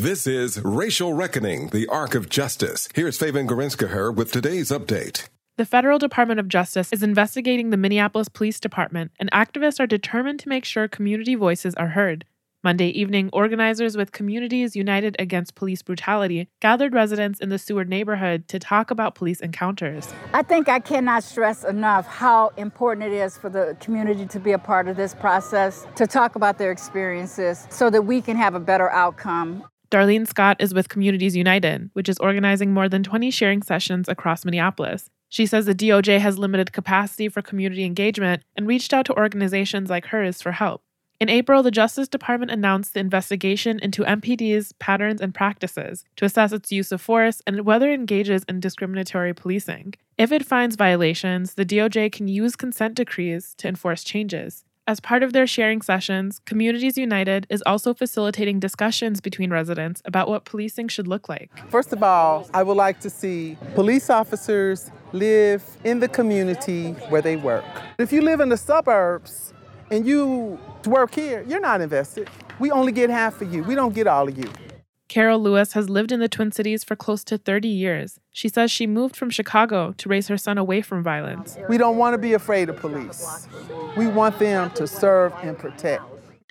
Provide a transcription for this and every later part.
This is Racial Reckoning, the Arc of Justice. Here's Feven Gerezgiher with today's update. The Federal Department of Justice is investigating the Minneapolis Police Department, and activists are determined to make sure community voices are heard. Monday evening, organizers with Communities United Against Police Brutality gathered residents in the Seward neighborhood to talk about police encounters. I think I cannot stress enough how important it is for the community to be a part of this process, to talk about their experiences so that we can have a better outcome. Darlene Scott is with Communities United, which is organizing more than 20 sharing sessions across Minneapolis. She says the DOJ has limited capacity for community engagement and reached out to organizations like hers for help. In April, the Justice Department announced the investigation into MPD's patterns and practices to assess its use of force and whether it engages in discriminatory policing. If it finds violations, the DOJ can use consent decrees to enforce changes. As part of their sharing sessions, Communities United is also facilitating discussions between residents about what policing should look like. First of all, I would like to see police officers live in the community where they work. If you live in the suburbs and you work here, you're not invested. We only get half of you, we don't get all of you. Carol Lewis has lived in the Twin Cities for close to 30 years. She says she moved from Chicago to raise her son away from violence. We don't want to be afraid of police. We want them to serve and protect.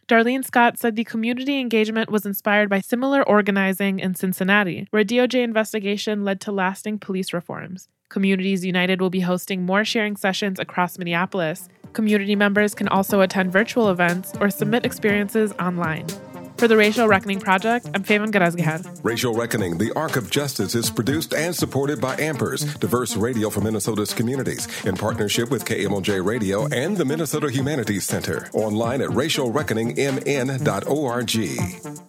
Darlene Scott said the community engagement was inspired by similar organizing in Cincinnati, where a DOJ investigation led to lasting police reforms. Communities United will be hosting more sharing sessions across Minneapolis. Community members can also attend virtual events or submit experiences online. For the Racial Reckoning Project, I'm Feven Gerezgiher. Racial Reckoning, the Arc of Justice is produced and supported by Ampers, diverse radio for Minnesota's communities, in partnership with KMOJ Radio and the Minnesota Humanities Center. Online at racialreckoningmn.org.